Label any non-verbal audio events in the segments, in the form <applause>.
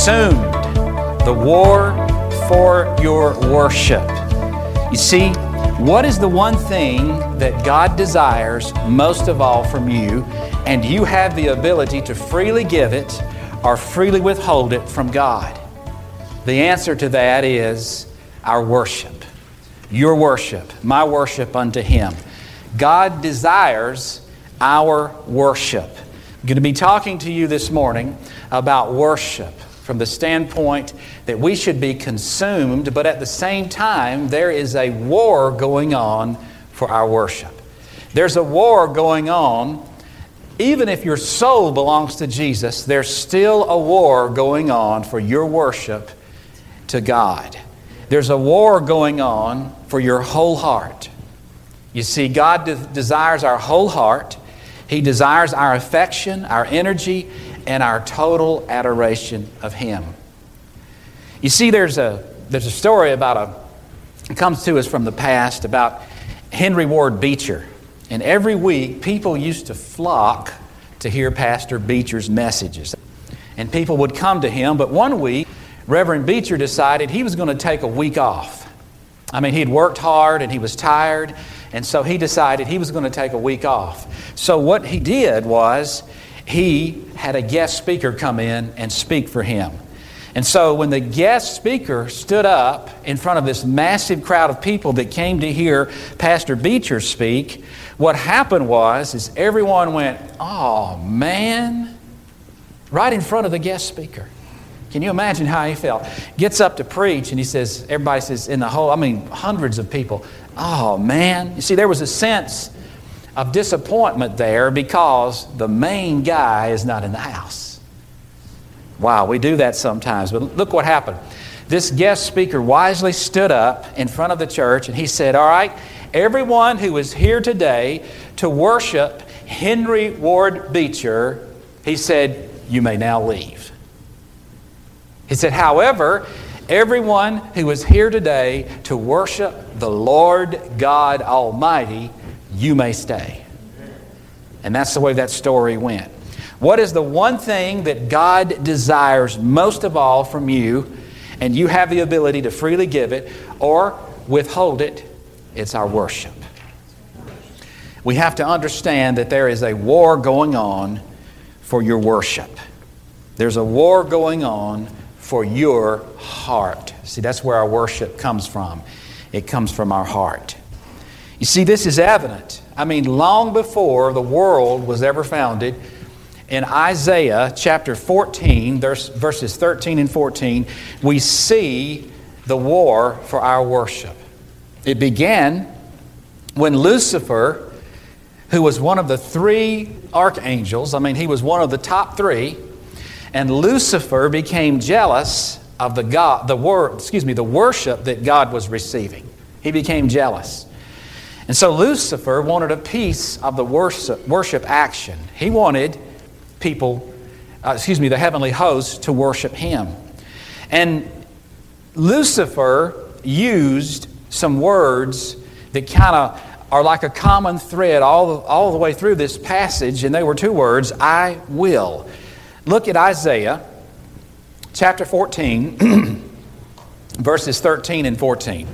consumed. The war for your worship. You see, what is the one thing that God desires most of all from you, and you have the ability to freely give it or freely withhold it from God? The answer to that is our worship. Your worship, my worship unto Him. God desires our worship. I'm going to be talking to you this morning about worship from the standpoint that we should be consumed, but at the same time, there is a war going on for our worship. There's a war going on. Even if your soul belongs to Jesus, there's still a war going on for your worship to God. There's a war going on for your whole heart. You see, God de- desires our whole heart. He desires our affection, our energy, and our total adoration of Him. You see, there's a, there's a story about a, it comes to us from the past about Henry Ward Beecher. And every week, people used to flock to hear Pastor Beecher's messages. And people would come to him, but one week, Reverend Beecher decided he was going to take a week off. I mean, he'd worked hard and he was tired, and so he decided he was going to take a week off. So, what he did was he had a guest speaker come in and speak for him. And so when the guest speaker stood up in front of this massive crowd of people that came to hear Pastor Beecher speak, what happened was is everyone went, "Oh man." Right in front of the guest speaker. Can you imagine how he felt? Gets up to preach and he says, everybody says, in the whole, I mean, hundreds of people, oh man. You see, there was a sense of disappointment there because the main guy is not in the house. Wow, we do that sometimes. But look what happened. This guest speaker wisely stood up in front of the church and he said, All right, everyone who is here today to worship Henry Ward Beecher, he said, You may now leave. He said, However, everyone who is here today to worship the Lord God Almighty, you may stay. And that's the way that story went. What is the one thing that God desires most of all from you, and you have the ability to freely give it or withhold it? It's our worship. We have to understand that there is a war going on for your worship. There's a war going on for your heart. See, that's where our worship comes from. It comes from our heart. You see, this is evident. I mean, long before the world was ever founded, in Isaiah chapter 14, verses 13 and 14, we see the war for our worship. It began when Lucifer, who was one of the three archangels, I mean, he was one of the top three, and Lucifer became jealous of the God, the word, excuse me, the worship that God was receiving. He became jealous. And so Lucifer wanted a piece of the worship, worship action. He wanted people, uh, excuse me, the heavenly host to worship him. And Lucifer used some words that kind of are like a common thread all, all the way through this passage, and they were two words I will. Look at Isaiah chapter 14, <clears throat> verses 13 and 14.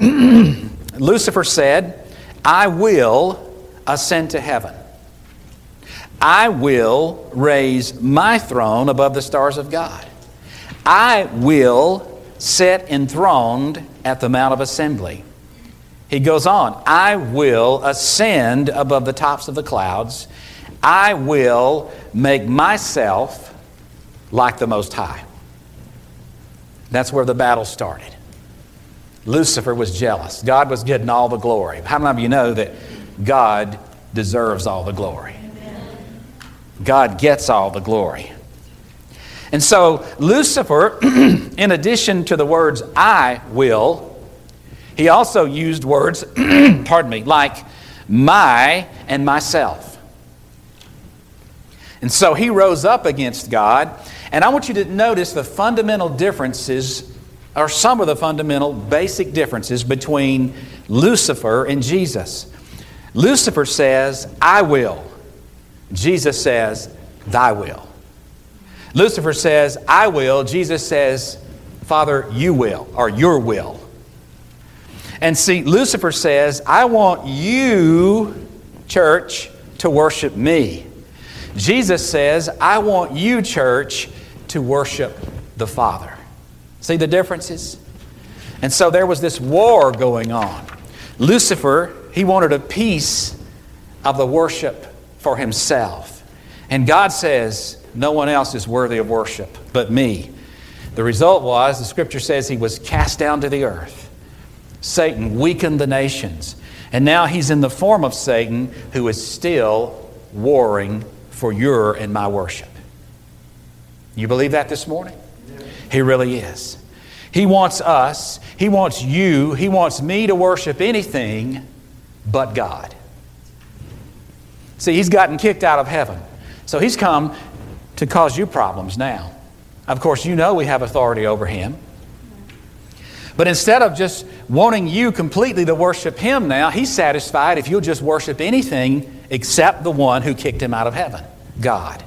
<clears throat> Lucifer said, I will ascend to heaven. I will raise my throne above the stars of God. I will sit enthroned at the Mount of Assembly. He goes on, I will ascend above the tops of the clouds. I will make myself like the Most High. That's where the battle started. Lucifer was jealous. God was getting all the glory. How many of you know that God deserves all the glory? God gets all the glory. And so, Lucifer, <clears throat> in addition to the words, I will, he also used words, <clears throat> pardon me, like my and myself. And so he rose up against God. And I want you to notice the fundamental differences, or some of the fundamental basic differences between Lucifer and Jesus. Lucifer says, I will. Jesus says, Thy will. Lucifer says, I will. Jesus says, Father, you will, or your will. And see, Lucifer says, I want you, church, to worship me. Jesus says, I want you, church, to worship the Father. See the differences? And so there was this war going on. Lucifer, he wanted a piece of the worship for himself. And God says, No one else is worthy of worship but me. The result was, the scripture says, he was cast down to the earth. Satan weakened the nations. And now he's in the form of Satan who is still warring for your and my worship. You believe that this morning? He really is. He wants us, He wants you, He wants me to worship anything but God. See, He's gotten kicked out of heaven. So He's come to cause you problems now. Of course, you know we have authority over Him. But instead of just wanting you completely to worship Him now, He's satisfied if you'll just worship anything except the one who kicked Him out of heaven God.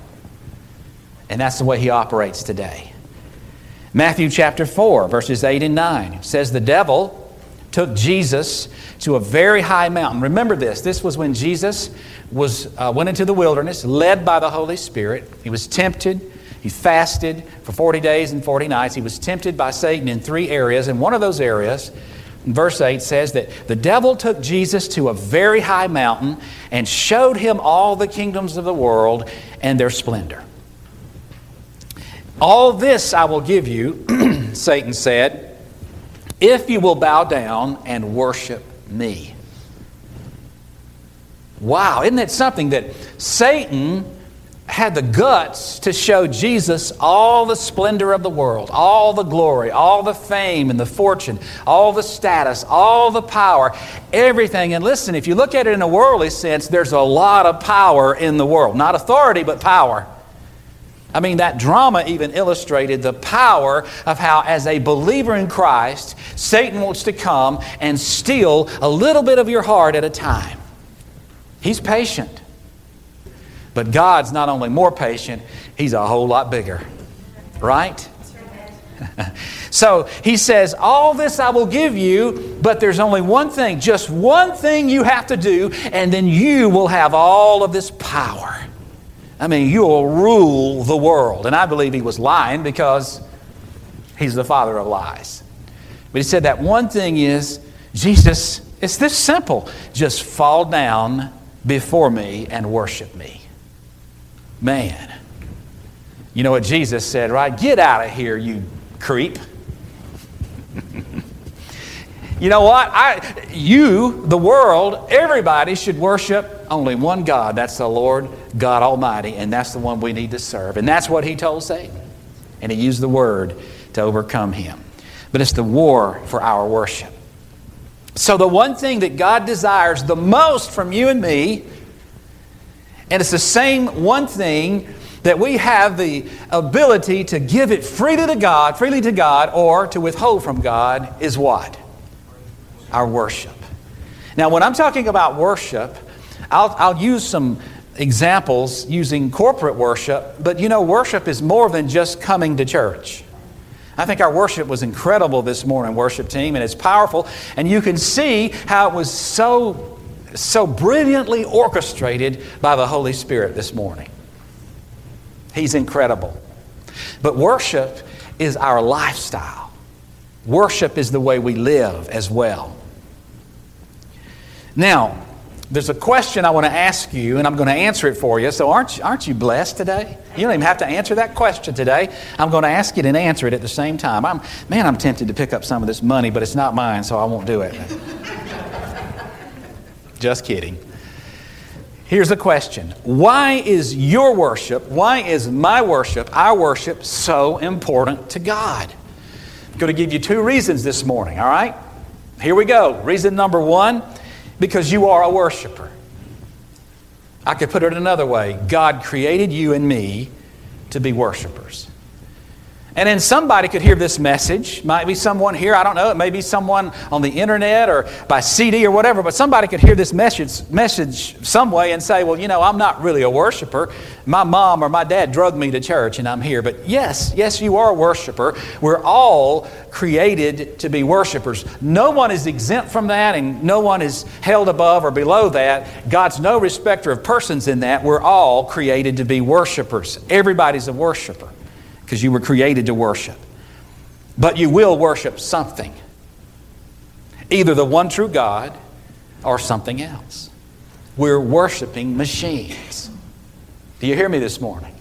And that's the way He operates today. Matthew chapter 4, verses 8 and 9 says, The devil took Jesus to a very high mountain. Remember this. This was when Jesus was, uh, went into the wilderness, led by the Holy Spirit. He was tempted. He fasted for 40 days and 40 nights. He was tempted by Satan in three areas. And one of those areas, verse 8 says that the devil took Jesus to a very high mountain and showed him all the kingdoms of the world and their splendor. All this I will give you, <clears throat> Satan said, if you will bow down and worship me. Wow, isn't that something that Satan had the guts to show Jesus all the splendor of the world, all the glory, all the fame and the fortune, all the status, all the power, everything. And listen, if you look at it in a worldly sense, there's a lot of power in the world. Not authority, but power. I mean, that drama even illustrated the power of how, as a believer in Christ, Satan wants to come and steal a little bit of your heart at a time. He's patient. But God's not only more patient, He's a whole lot bigger. Right? <laughs> so he says, All this I will give you, but there's only one thing, just one thing you have to do, and then you will have all of this power. I mean, you'll rule the world. And I believe he was lying because he's the father of lies. But he said that one thing is, Jesus, it's this simple. Just fall down before me and worship me. Man. You know what Jesus said, right? Get out of here, you creep. <laughs> you know what? I, you, the world, everybody should worship only one God. That's the Lord God Almighty, and that's the one we need to serve. And that's what he told Satan. And he used the word to overcome him. But it's the war for our worship. So, the one thing that God desires the most from you and me, and it's the same one thing that we have the ability to give it freely to God, freely to God, or to withhold from God, is what? Our worship. Now, when I'm talking about worship, I'll, I'll use some examples using corporate worship, but you know, worship is more than just coming to church. I think our worship was incredible this morning, worship team, and it's powerful. And you can see how it was so, so brilliantly orchestrated by the Holy Spirit this morning. He's incredible. But worship is our lifestyle, worship is the way we live as well. Now, there's a question I want to ask you, and I'm going to answer it for you. So, aren't, aren't you blessed today? You don't even have to answer that question today. I'm going to ask it and answer it at the same time. I'm, man, I'm tempted to pick up some of this money, but it's not mine, so I won't do it. <laughs> Just kidding. Here's a question Why is your worship, why is my worship, our worship, so important to God? I'm going to give you two reasons this morning, all right? Here we go. Reason number one because you are a worshiper. I could put it another way God created you and me to be worshipers. And then somebody could hear this message. Might be someone here, I don't know. It may be someone on the internet or by CD or whatever, but somebody could hear this message, message some way and say, well, you know, I'm not really a worshiper. My mom or my dad drugged me to church and I'm here. But yes, yes, you are a worshiper. We're all created to be worshipers. No one is exempt from that and no one is held above or below that. God's no respecter of persons in that. We're all created to be worshipers. Everybody's a worshiper because you were created to worship. But you will worship something either the one true God or something else. We're worshiping machines. Do you hear me this morning?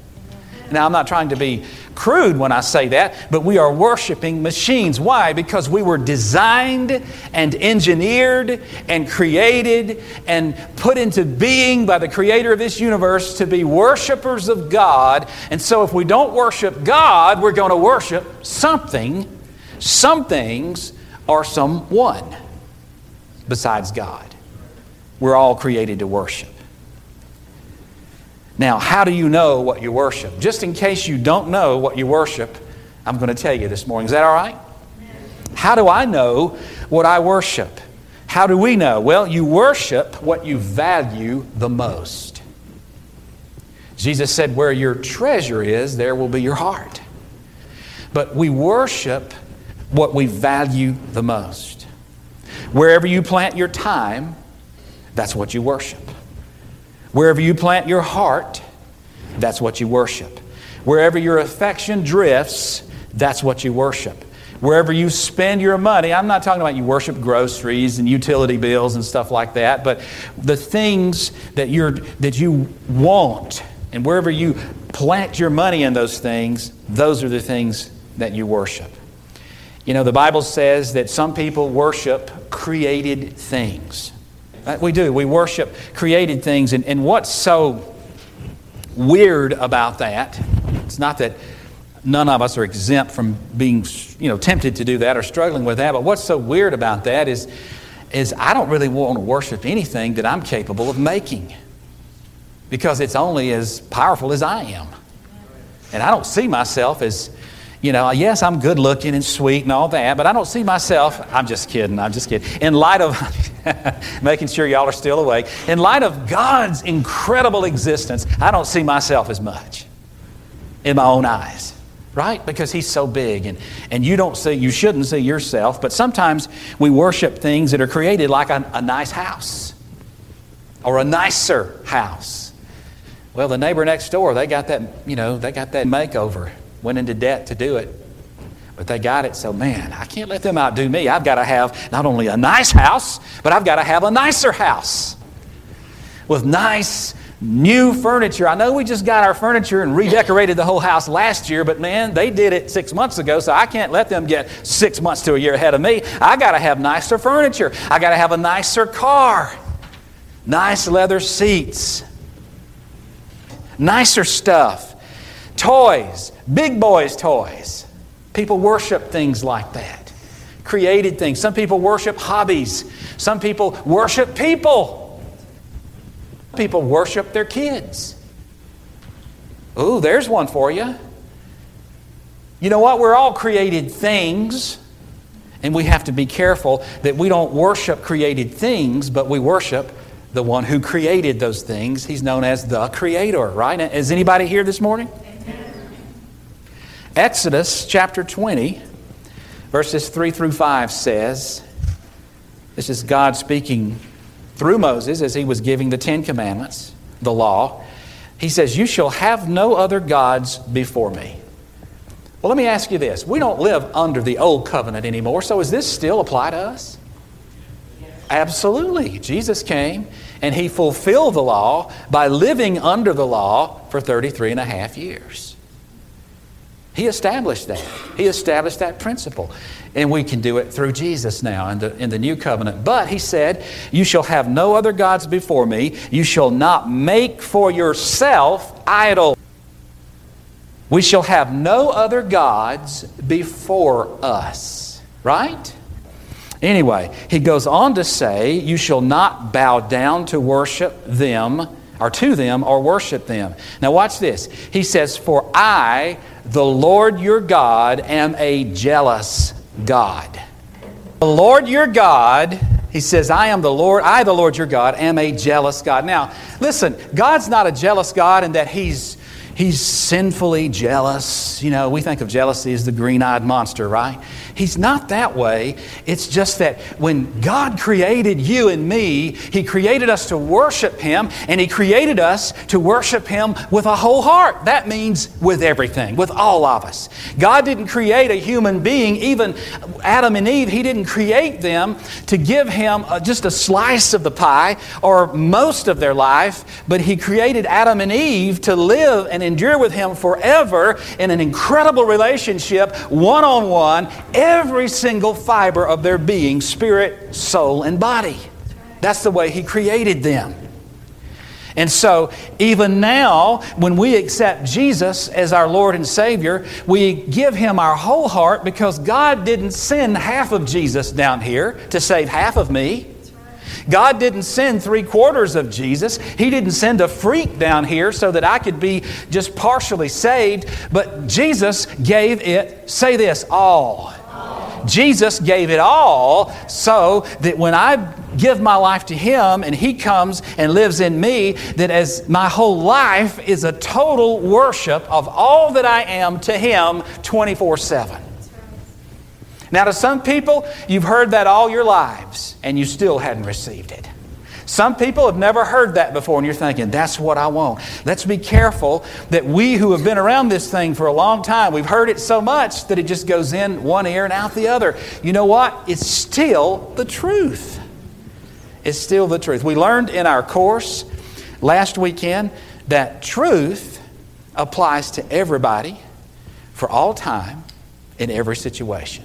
Now, I'm not trying to be crude when I say that, but we are worshiping machines. Why? Because we were designed and engineered and created and put into being by the creator of this universe to be worshipers of God. And so if we don't worship God, we're going to worship something, some things, or someone besides God. We're all created to worship. Now, how do you know what you worship? Just in case you don't know what you worship, I'm going to tell you this morning. Is that all right? How do I know what I worship? How do we know? Well, you worship what you value the most. Jesus said, Where your treasure is, there will be your heart. But we worship what we value the most. Wherever you plant your time, that's what you worship. Wherever you plant your heart, that's what you worship. Wherever your affection drifts, that's what you worship. Wherever you spend your money, I'm not talking about you worship groceries and utility bills and stuff like that, but the things that, you're, that you want, and wherever you plant your money in those things, those are the things that you worship. You know, the Bible says that some people worship created things. Uh, we do. We worship created things. And, and what's so weird about that, it's not that none of us are exempt from being you know, tempted to do that or struggling with that, but what's so weird about that is, is I don't really want to worship anything that I'm capable of making because it's only as powerful as I am. And I don't see myself as you know, yes, I'm good looking and sweet and all that, but I don't see myself, I'm just kidding, I'm just kidding. In light of <laughs> making sure y'all are still awake, in light of God's incredible existence, I don't see myself as much in my own eyes, right? Because He's so big and, and you don't see, you shouldn't see yourself, but sometimes we worship things that are created like a, a nice house or a nicer house. Well, the neighbor next door, they got that, you know, they got that makeover went into debt to do it. But they got it, so man, I can't let them outdo me. I've got to have not only a nice house, but I've got to have a nicer house with nice new furniture. I know we just got our furniture and redecorated the whole house last year, but man, they did it six months ago, so I can't let them get six months to a year ahead of me. I got to have nicer furniture. I got to have a nicer car, nice leather seats, nicer stuff. Toys, big boys' toys. People worship things like that. Created things. Some people worship hobbies. Some people worship people. People worship their kids. Ooh, there's one for you. You know what? We're all created things, and we have to be careful that we don't worship created things, but we worship the one who created those things. He's known as the Creator, right? Is anybody here this morning? Exodus chapter 20, verses 3 through 5 says, This is God speaking through Moses as he was giving the Ten Commandments, the law. He says, You shall have no other gods before me. Well, let me ask you this. We don't live under the old covenant anymore, so does this still apply to us? Absolutely. Jesus came and he fulfilled the law by living under the law for 33 and a half years. He established that. He established that principle. And we can do it through Jesus now in the, in the new covenant. But he said, You shall have no other gods before me. You shall not make for yourself idols. We shall have no other gods before us. Right? Anyway, he goes on to say, You shall not bow down to worship them or to them, or worship them. Now, watch this. He says, For I, the Lord your God, am a jealous God. The Lord your God, he says, I am the Lord, I, the Lord your God, am a jealous God. Now, listen, God's not a jealous God in that he's he's sinfully jealous. You know, we think of jealousy as the green eyed monster, right? He's not that way. It's just that when God created you and me, He created us to worship Him, and He created us to worship Him with a whole heart. That means with everything, with all of us. God didn't create a human being, even Adam and Eve, He didn't create them to give Him uh, just a slice of the pie or most of their life, but He created Adam and Eve to live endure with Him forever in an incredible relationship, one on one every single fiber of their being spirit, soul, and body. That's the way He created them. And so, even now, when we accept Jesus as our Lord and Savior, we give Him our whole heart because God didn't send half of Jesus down here to save half of me. God didn't send three quarters of Jesus. He didn't send a freak down here so that I could be just partially saved. But Jesus gave it, say this, all. Jesus gave it all so that when I give my life to Him and He comes and lives in me, that as my whole life is a total worship of all that I am to Him 24 7. Now, to some people, you've heard that all your lives and you still hadn't received it. Some people have never heard that before, and you're thinking, that's what I want. Let's be careful that we who have been around this thing for a long time, we've heard it so much that it just goes in one ear and out the other. You know what? It's still the truth. It's still the truth. We learned in our course last weekend that truth applies to everybody for all time in every situation.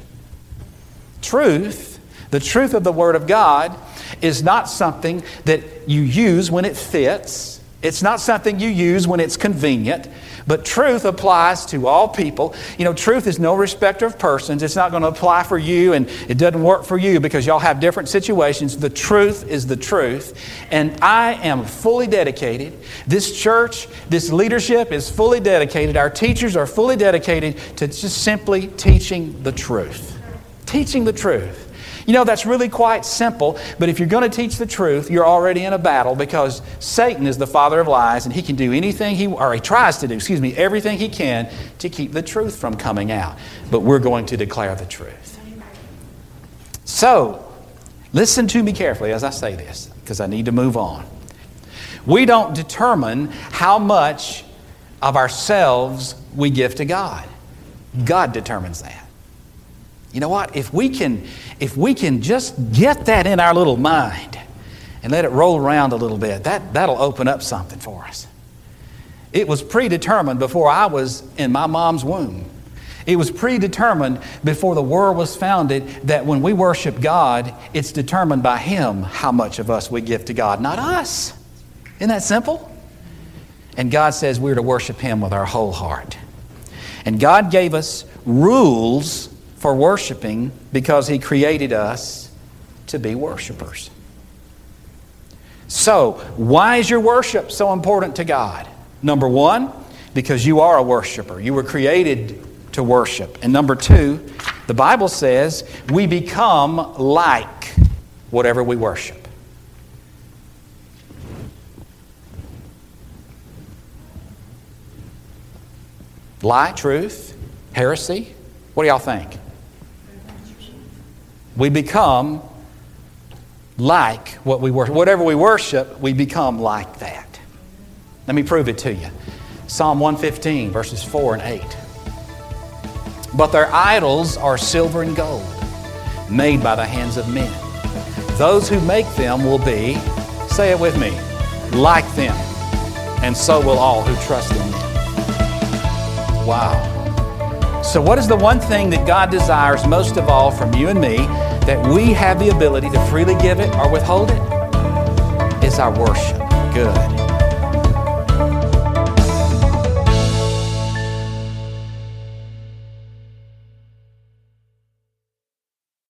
Truth, the truth of the Word of God, is not something that you use when it fits. It's not something you use when it's convenient, but truth applies to all people. You know, truth is no respecter of persons. It's not going to apply for you and it doesn't work for you because y'all have different situations. The truth is the truth. And I am fully dedicated. This church, this leadership is fully dedicated. Our teachers are fully dedicated to just simply teaching the truth. Teaching the truth. You know, that's really quite simple, but if you're going to teach the truth, you're already in a battle because Satan is the father of lies and he can do anything he, or he tries to do, excuse me, everything he can to keep the truth from coming out. But we're going to declare the truth. So, listen to me carefully as I say this because I need to move on. We don't determine how much of ourselves we give to God. God determines that. You know what? If we can, if we can just get that in our little mind and let it roll around a little bit, that, that'll open up something for us. It was predetermined before I was in my mom's womb. It was predetermined before the world was founded that when we worship God, it's determined by Him how much of us we give to God, not us. Isn't that simple? And God says we're to worship Him with our whole heart. And God gave us rules for worshiping because He created us to be worshipers. So, why is your worship so important to God? Number one, because you are a worshiper. You were created to worship. And number two, the Bible says we become like whatever we worship. Lie, truth, heresy. What do y'all think? We become like what we worship. Whatever we worship, we become like that. Let me prove it to you. Psalm 115, verses 4 and 8. But their idols are silver and gold, made by the hands of men. Those who make them will be, say it with me, like them, and so will all who trust in them. Wow. So, what is the one thing that God desires most of all from you and me that we have the ability to freely give it or withhold it? Is our worship. Good.